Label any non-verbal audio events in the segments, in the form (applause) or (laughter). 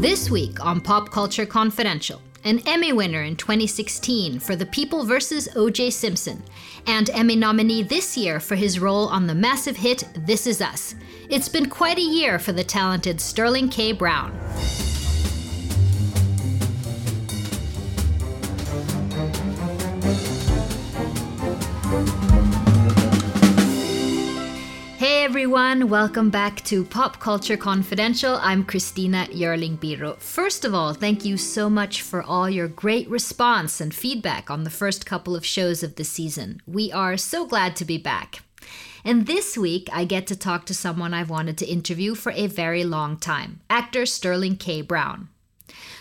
This week on Pop Culture Confidential, an Emmy winner in 2016 for The People vs. O.J. Simpson, and Emmy nominee this year for his role on the massive hit This Is Us. It's been quite a year for the talented Sterling K. Brown. Everyone, welcome back to Pop Culture Confidential. I'm Christina Yerling Biro. First of all, thank you so much for all your great response and feedback on the first couple of shows of the season. We are so glad to be back. And this week, I get to talk to someone I've wanted to interview for a very long time actor Sterling K. Brown.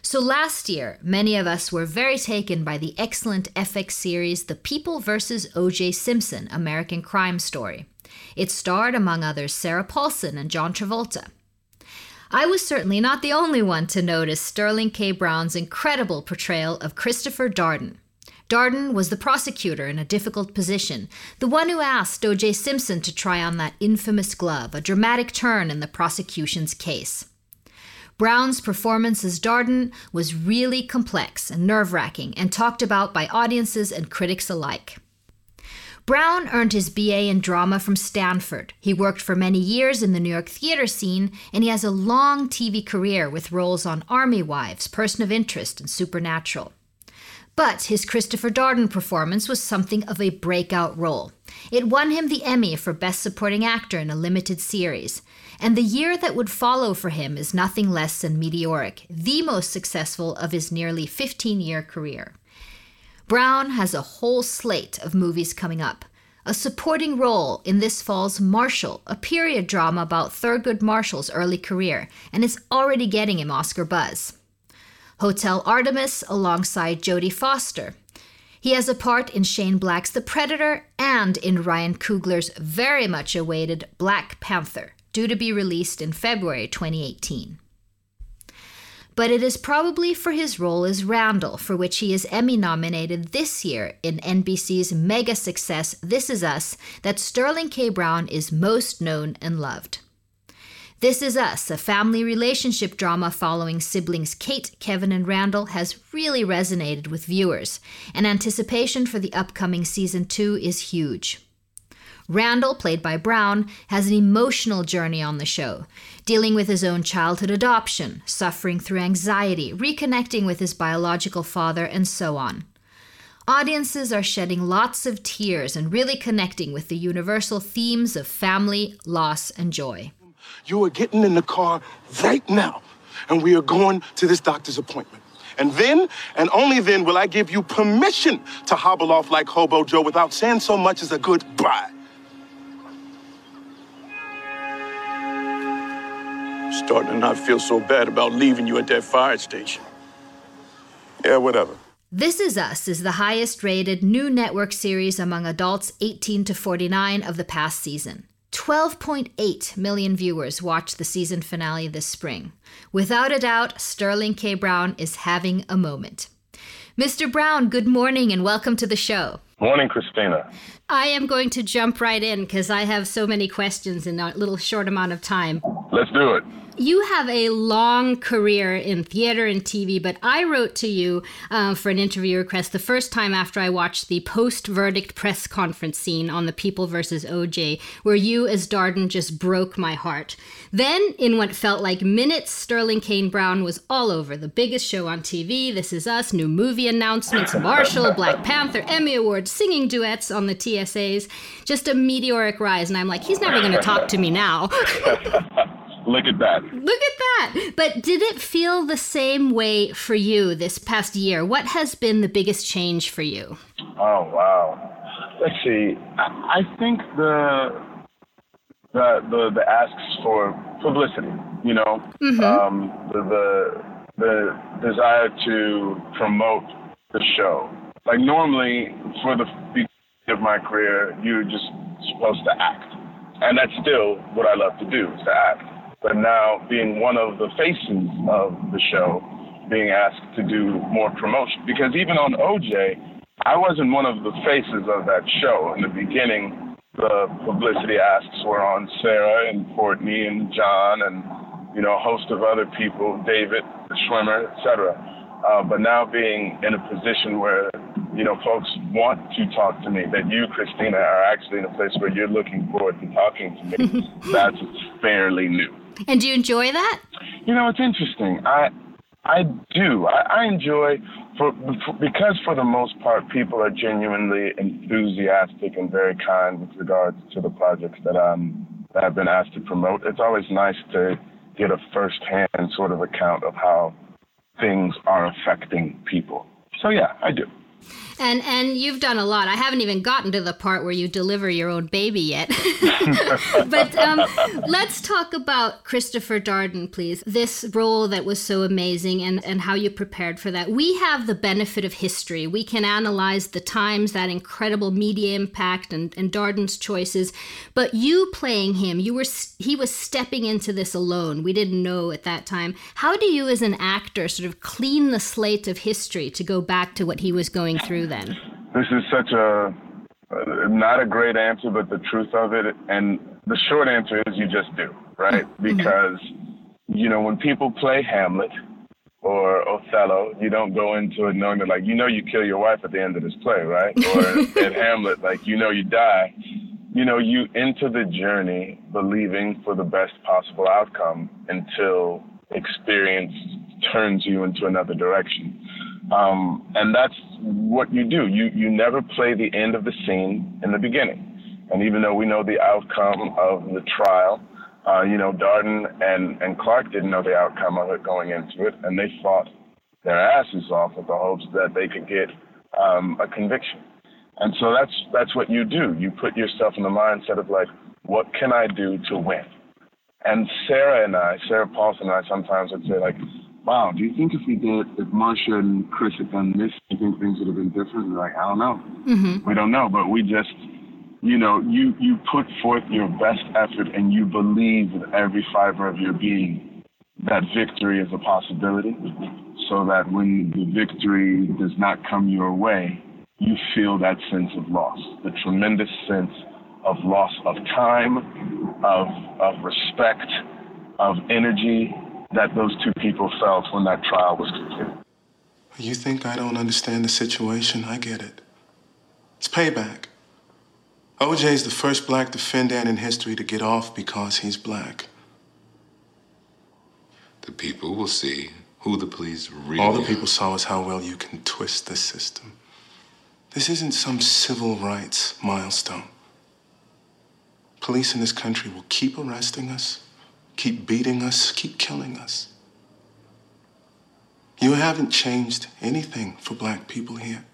So last year, many of us were very taken by the excellent FX series The People vs. O.J. Simpson American Crime Story. It starred, among others, Sarah Paulson and John Travolta. I was certainly not the only one to notice Sterling K. Brown's incredible portrayal of Christopher Darden. Darden was the prosecutor in a difficult position, the one who asked O.J. Simpson to try on that infamous glove, a dramatic turn in the prosecution's case. Brown's performance as Darden was really complex and nerve wracking and talked about by audiences and critics alike. Brown earned his BA in drama from Stanford. He worked for many years in the New York theater scene, and he has a long TV career with roles on Army Wives, Person of Interest, and Supernatural. But his Christopher Darden performance was something of a breakout role. It won him the Emmy for Best Supporting Actor in a limited series. And the year that would follow for him is nothing less than meteoric, the most successful of his nearly 15 year career. Brown has a whole slate of movies coming up. A supporting role in this fall's Marshall, a period drama about Thurgood Marshall's early career, and is already getting him Oscar buzz. Hotel Artemis alongside Jodie Foster. He has a part in Shane Black's The Predator and in Ryan Coogler's very much awaited Black Panther, due to be released in February 2018 but it is probably for his role as Randall, for which he is Emmy nominated this year in NBC's mega success This Is Us, that Sterling K. Brown is most known and loved. This Is Us, a family relationship drama following siblings Kate, Kevin, and Randall, has really resonated with viewers, and anticipation for the upcoming season two is huge. Randall, played by Brown, has an emotional journey on the show, dealing with his own childhood adoption, suffering through anxiety, reconnecting with his biological father, and so on. Audiences are shedding lots of tears and really connecting with the universal themes of family, loss, and joy. You are getting in the car right now, and we are going to this doctor's appointment. And then, and only then, will I give you permission to hobble off like Hobo Joe without saying so much as a goodbye. Starting to not feel so bad about leaving you at that fire station. Yeah, whatever. This Is Us is the highest rated new network series among adults 18 to 49 of the past season. 12.8 million viewers watched the season finale this spring. Without a doubt, Sterling K. Brown is having a moment. Mr. Brown, good morning and welcome to the show. Morning, Christina. I am going to jump right in because I have so many questions in a little short amount of time. Let's do it. You have a long career in theater and TV, but I wrote to you uh, for an interview request the first time after I watched the post verdict press conference scene on The People versus OJ, where you as Darden just broke my heart. Then, in what felt like minutes, Sterling K. Brown was all over the biggest show on TV, This Is Us, new movie announcements, Marshall, Black Panther, Emmy Awards, singing duets on the TSAs, just a meteoric rise. And I'm like, he's never going to talk to me now. (laughs) Look at that. Look at that. But did it feel the same way for you this past year? What has been the biggest change for you? Oh, wow. Let's see. I think the the the, the asks for publicity, you know, mm-hmm. um, the, the the desire to promote the show. Like normally, for the beginning of my career, you're just supposed to act, and that's still what I love to do is to act but now being one of the faces of the show, being asked to do more promotion. Because even on OJ, I wasn't one of the faces of that show. In the beginning, the publicity asks were on Sarah and Courtney and John and you know, a host of other people, David, the Schwimmer, etc. Uh, but now being in a position where, you know, folks want to talk to me, that you, Christina, are actually in a place where you're looking forward to talking to me, (laughs) that's fairly new. (laughs) And do you enjoy that? You know, it's interesting. I I do. I, I enjoy for, because for the most part people are genuinely enthusiastic and very kind with regards to the projects that I'm that I've been asked to promote. It's always nice to get a first-hand sort of account of how things are affecting people. So yeah, I do. And and you've done a lot. I haven't even gotten to the part where you deliver your own baby yet. (laughs) but um, let's talk about Christopher Darden, please. This role that was so amazing and, and how you prepared for that. We have the benefit of history. We can analyze the times, that incredible media impact and, and Darden's choices. But you playing him, you were he was stepping into this alone. We didn't know at that time. How do you as an actor sort of clean the slate of history to go back to what he was going through then? This is such a not a great answer, but the truth of it, and the short answer is you just do, right? Mm-hmm. Because you know when people play Hamlet or Othello, you don't go into it knowing that like you know you kill your wife at the end of this play, right? (laughs) Or at Hamlet, like you know you die. You know you into the journey believing for the best possible outcome until experience turns you into another direction. Um, and that's what you do. You you never play the end of the scene in the beginning. And even though we know the outcome of the trial, uh, you know, Darden and, and Clark didn't know the outcome of it going into it, and they fought their asses off with the hopes that they could get um, a conviction. And so that's that's what you do. You put yourself in the mindset of like, what can I do to win? And Sarah and I, Sarah Paulson and I, sometimes would say like, wow, do you think if we did, if Marcia and Chris had done this, do you think things would have been different? Like, I don't know. Mm-hmm. We don't know, but we just, you know, you, you put forth your best effort and you believe with every fiber of your being that victory is a possibility so that when the victory does not come your way, you feel that sense of loss, the tremendous sense of loss of time, of, of respect, of energy, that those two people felt when that trial was completed. You think I don't understand the situation? I get it. It's payback. OJ is the first black defendant in history to get off because he's black. The people will see who the police really All the people saw is how well you can twist the system. This isn't some civil rights milestone. Police in this country will keep arresting us keep beating us, keep killing us. You haven't changed anything for black people here.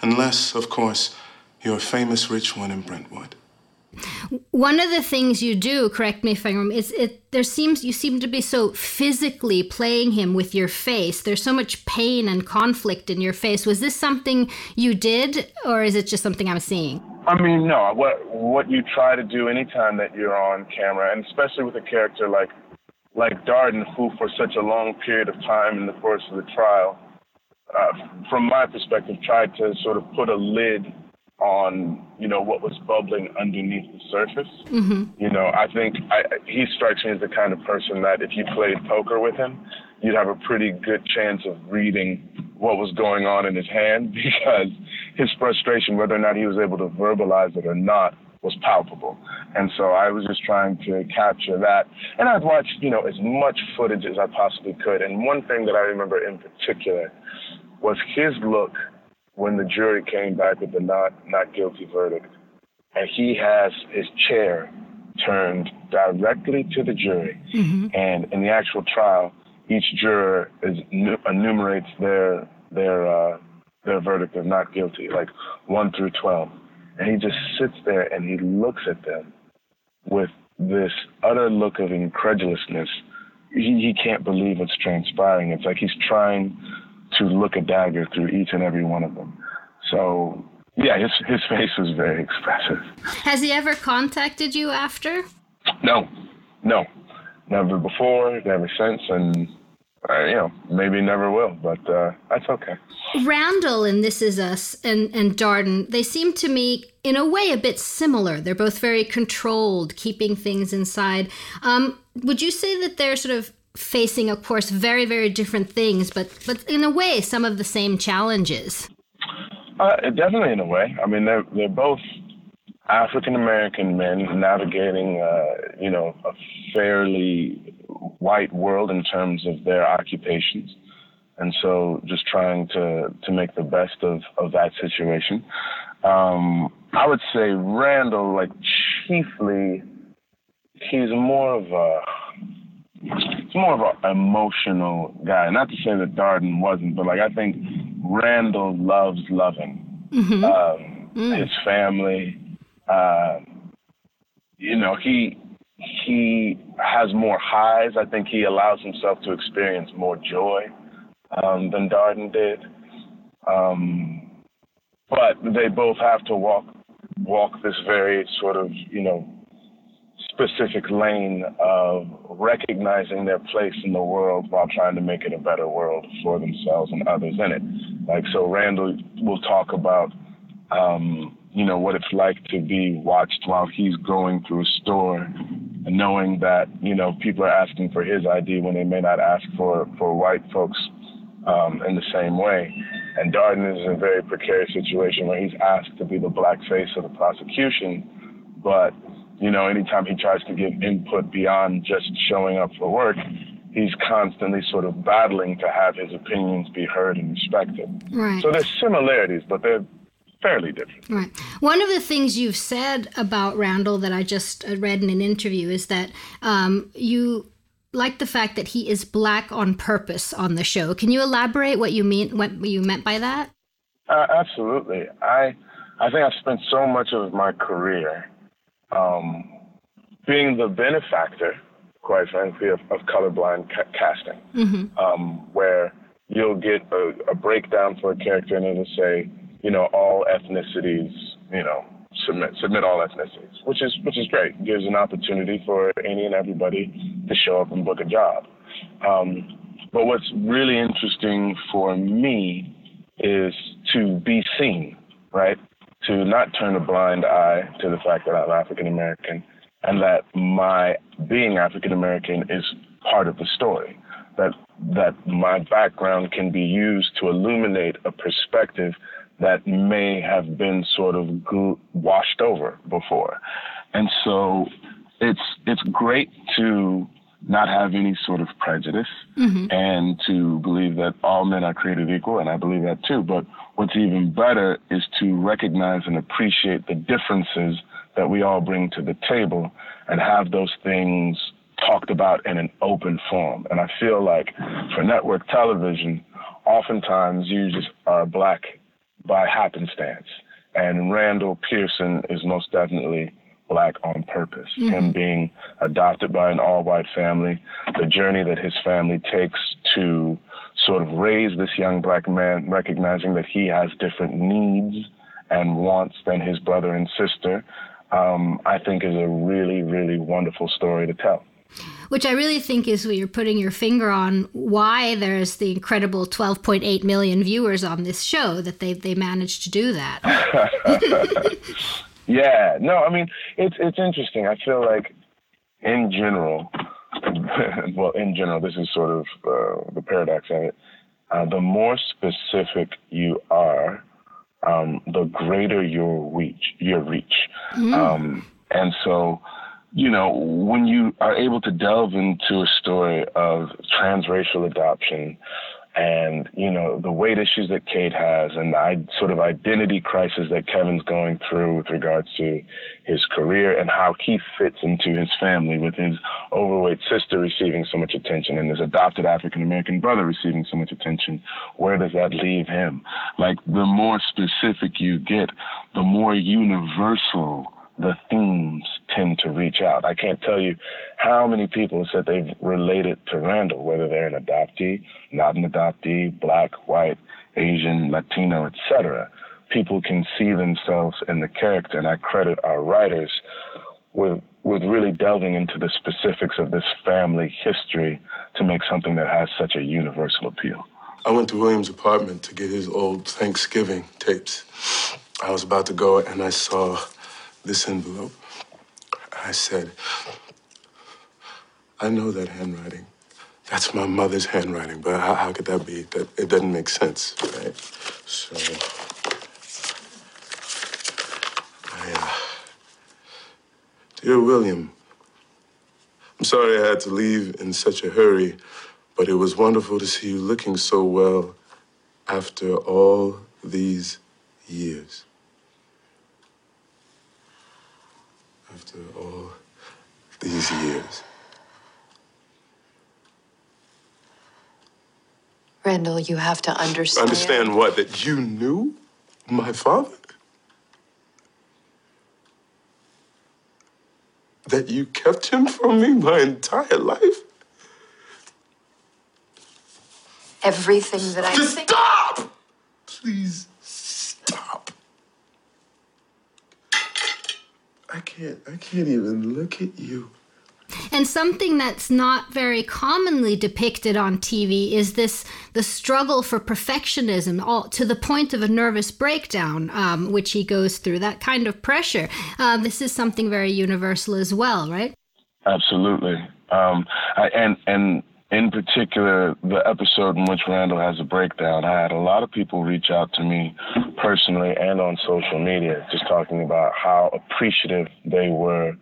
Unless, of course, you're a famous rich one in Brentwood. One of the things you do, correct me if I'm wrong, is it there seems you seem to be so physically playing him with your face. There's so much pain and conflict in your face. Was this something you did or is it just something I'm seeing? I mean, no. What what you try to do anytime that you're on camera, and especially with a character like like Darden, who for such a long period of time in the course of the trial, uh, from my perspective, tried to sort of put a lid on you know what was bubbling underneath the surface. Mm-hmm. You know, I think I, he strikes me as the kind of person that if you played poker with him, you'd have a pretty good chance of reading what was going on in his hand (laughs) because his frustration, whether or not he was able to verbalize it or not, was palpable. And so I was just trying to capture that. And I've watched, you know, as much footage as I possibly could. And one thing that I remember in particular was his look when the jury came back with the not not guilty verdict, and he has his chair turned directly to the jury, mm-hmm. and in the actual trial, each juror is, enumerates their their uh, their verdict of not guilty, like one through twelve, and he just sits there and he looks at them with this utter look of incredulousness. He, he can't believe what's transpiring. It's like he's trying to look a dagger through each and every one of them. So yeah, his his face was very expressive. Has he ever contacted you after? No, no, never before, never since, and uh, you know, maybe never will, but uh, that's okay. Randall and This Is Us and, and Darden, they seem to me, in a way, a bit similar. They're both very controlled, keeping things inside. Um, would you say that they're sort of facing, of course, very, very different things, but, but in a way, some of the same challenges? Uh, definitely, in a way. I mean, they're, they're both African American men navigating, uh, you know, a fairly white world in terms of their occupations. And so just trying to, to make the best of, of that situation. Um, I would say Randall, like chiefly, he's more of a, he's more of an emotional guy. Not to say that Darden wasn't, but like I think Randall loves loving mm-hmm. um, mm. his family. Uh, you know, he he has more highs. I think he allows himself to experience more joy um, than Darden did. Um, but they both have to walk walk this very sort of you know specific lane of recognizing their place in the world while trying to make it a better world for themselves and others in it. Like so, Randall will talk about um, you know, what it's like to be watched while he's going through a store and knowing that, you know, people are asking for his ID when they may not ask for, for white folks um, in the same way. And Darden is in a very precarious situation where he's asked to be the black face of the prosecution, but, you know, anytime he tries to give input beyond just showing up for work, he's constantly sort of battling to have his opinions be heard and respected. Right. So there's similarities, but they're fairly different. Right. One of the things you've said about Randall that I just uh, read in an interview is that um, you like the fact that he is black on purpose on the show. Can you elaborate what you mean what you meant by that? Uh, absolutely. I I think I've spent so much of my career um, being the benefactor, quite frankly, of, of colorblind ca- casting, mm-hmm. um, where you'll get a, a breakdown for a character and it'll say you know, all ethnicities, you know, submit submit all ethnicities, which is which is great. Gives an opportunity for any and everybody to show up and book a job. Um, but what's really interesting for me is to be seen, right? To not turn a blind eye to the fact that I'm African American and that my being African American is part of the story. That that my background can be used to illuminate a perspective that may have been sort of washed over before. And so it's it's great to not have any sort of prejudice mm-hmm. and to believe that all men are created equal, and I believe that too. But what's even better is to recognize and appreciate the differences that we all bring to the table and have those things talked about in an open form. And I feel like for network television, oftentimes you just are black by happenstance. And Randall Pearson is most definitely black on purpose. Mm-hmm. Him being adopted by an all white family, the journey that his family takes to sort of raise this young black man, recognizing that he has different needs and wants than his brother and sister, um, I think is a really, really wonderful story to tell which I really think is what you're putting your finger on why there's the incredible 12.8 million viewers on this show that they they managed to do that. (laughs) yeah, no, I mean it's it's interesting. I feel like in general, (laughs) well, in general, this is sort of uh, the paradox of it. Uh, the more specific you are, um, the greater your reach. Your reach, mm. um, and so you know, when you are able to delve into a story of transracial adoption and, you know, the weight issues that Kate has and the sort of identity crisis that Kevin's going through with regards to his career and how he fits into his family with his overweight sister receiving so much attention and his adopted African American brother receiving so much attention, where does that leave him? Like, the more specific you get, the more universal the themes tend to reach out. I can't tell you how many people said they've related to Randall, whether they're an adoptee, not an adoptee, black, white, Asian, Latino, etc. People can see themselves in the character, and I credit our writers with with really delving into the specifics of this family history to make something that has such a universal appeal. I went to William's apartment to get his old Thanksgiving tapes. I was about to go and I saw this envelope. I said, I know that handwriting. That's my mother's handwriting, but how, how could that be? That it doesn't make sense, right? So I uh, Dear William, I'm sorry I had to leave in such a hurry, but it was wonderful to see you looking so well after all these years. After all these years. Randall, you have to understand. Understand what? That you knew my father? that you kept him from me my entire life? Everything that I Just stop! Please stop. I can't I can't even look at you. And something that's not very commonly depicted on TV is this the struggle for perfectionism, all to the point of a nervous breakdown, um, which he goes through. That kind of pressure. Uh, this is something very universal as well, right? Absolutely. Um, I, and and in particular, the episode in which Randall has a breakdown, I had a lot of people reach out to me personally and on social media, just talking about how appreciative they were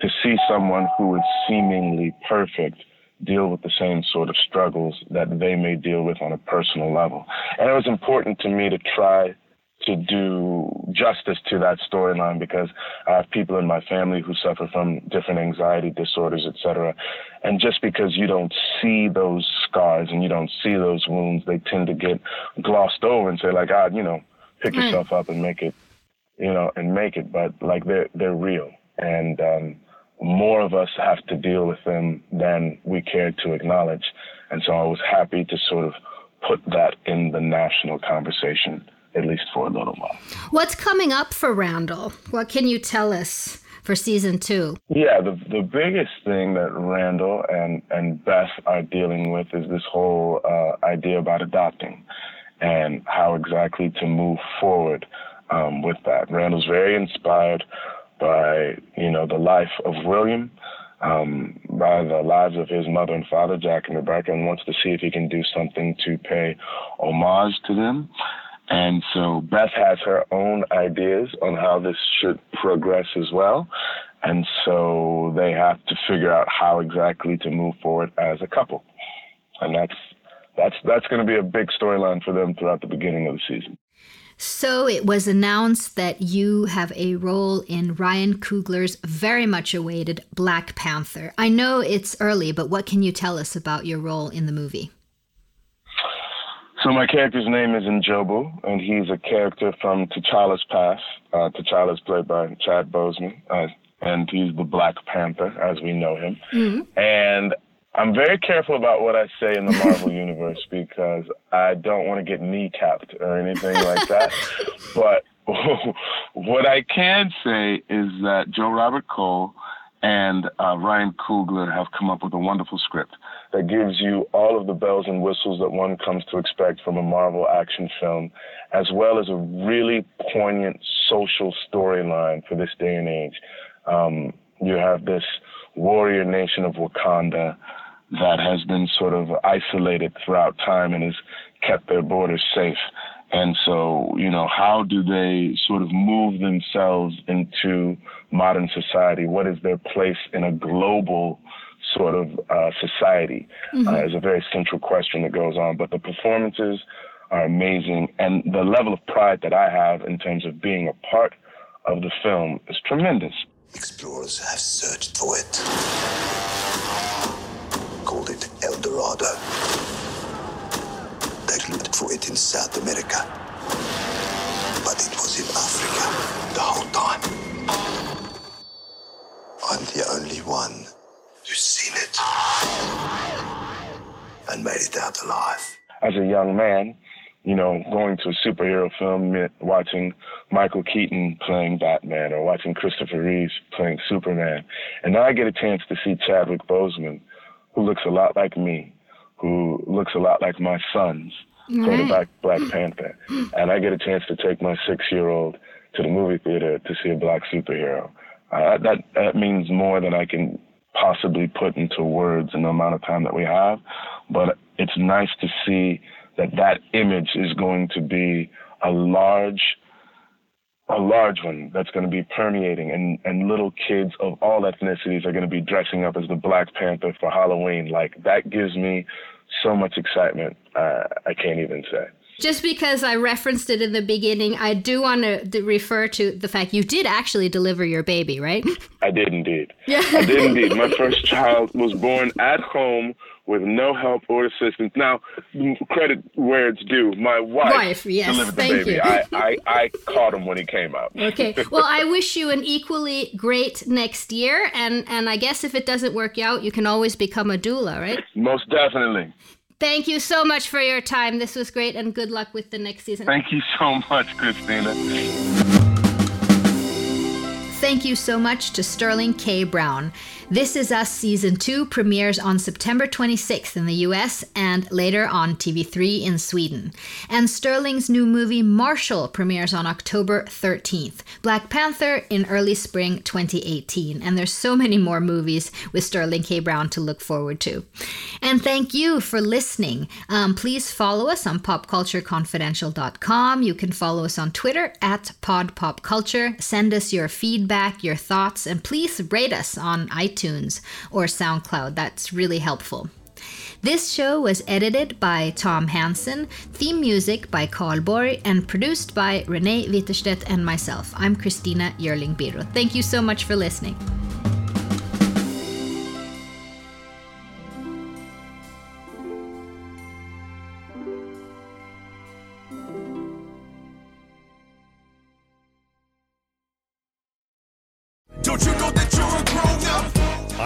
to see someone who is seemingly perfect deal with the same sort of struggles that they may deal with on a personal level. And it was important to me to try to do justice to that storyline because I have people in my family who suffer from different anxiety disorders, etc. And just because you don't see those scars and you don't see those wounds, they tend to get glossed over and say like, ah, you know, pick yourself up and make it, you know, and make it. But like they're they're real, and um, more of us have to deal with them than we care to acknowledge. And so I was happy to sort of put that in the national conversation, at least for a little while. What's coming up for Randall? What can you tell us for season two? Yeah, the the biggest thing that Randall and and Beth are dealing with is this whole uh, idea about adopting and how exactly to move forward um, with that. Randall's very inspired by you know the life of William, um, by the lives of his mother and father, Jack and Rebecca, and wants to see if he can do something to pay homage to them. And so Beth has her own ideas on how this should progress as well. And so they have to figure out how exactly to move forward as a couple. And that's that's that's going to be a big storyline for them throughout the beginning of the season. So it was announced that you have a role in Ryan Coogler's very much awaited Black Panther. I know it's early, but what can you tell us about your role in the movie? So my character's name is N'Jobu, and he's a character from T'Challa's past. Uh, T'Challa is played by Chad Boseman, uh, and he's the Black Panther as we know him. Mm-hmm. And I'm very careful about what I say in the Marvel (laughs) universe because I don't want to get kneecapped or anything like that. (laughs) but (laughs) what I can say is that Joe Robert Cole and uh, Ryan Coogler have come up with a wonderful script that gives you all of the bells and whistles that one comes to expect from a Marvel action film, as well as a really poignant social storyline for this day and age. Um, you have this warrior nation of Wakanda that has been sort of isolated throughout time and has kept their borders safe. And so, you know, how do they sort of move themselves into modern society? What is their place in a global sort of uh, society? Mm-hmm. Uh, is a very central question that goes on. But the performances are amazing, and the level of pride that I have in terms of being a part of the film is tremendous. Explorers have searched for it As a young man, you know, going to a superhero film meant watching Michael Keaton playing Batman or watching Christopher Reeves playing Superman. And now I get a chance to see Chadwick Boseman, who looks a lot like me, who looks a lot like my sons, quarterback Black Panther. And I get a chance to take my six year old to the movie theater to see a black superhero. Uh, that, that means more than I can possibly put into words in the amount of time that we have. But it's nice to see that that image is going to be a large a large one that's going to be permeating and, and little kids of all ethnicities are going to be dressing up as the Black Panther for Halloween. Like that gives me so much excitement. Uh, I can't even say. Just because I referenced it in the beginning, I do want to refer to the fact you did actually deliver your baby, right? I did indeed. Yeah. I did indeed. My first child was born at home with no help or assistance. Now, credit where it's due. My wife, wife yes, delivered the thank baby. You. I, I, I caught him when he came out. Okay. Well, I wish you an equally great next year. And, and I guess if it doesn't work out, you can always become a doula, right? Most definitely. Thank you so much for your time. This was great, and good luck with the next season. Thank you so much, Christina. Thank you so much to Sterling K. Brown. This Is Us Season 2 premieres on September 26th in the US and later on TV3 in Sweden. And Sterling's new movie Marshall premieres on October 13th. Black Panther in early spring 2018. And there's so many more movies with Sterling K. Brown to look forward to. And thank you for listening. Um, please follow us on popcultureconfidential.com. You can follow us on Twitter at podpopculture. Send us your feedback, your thoughts, and please rate us on iTunes or SoundCloud. That's really helpful. This show was edited by Tom Hansen, theme music by Carl Borg, and produced by Renee Witterstedt and myself. I'm Christina Yerling Biro. Thank you so much for listening.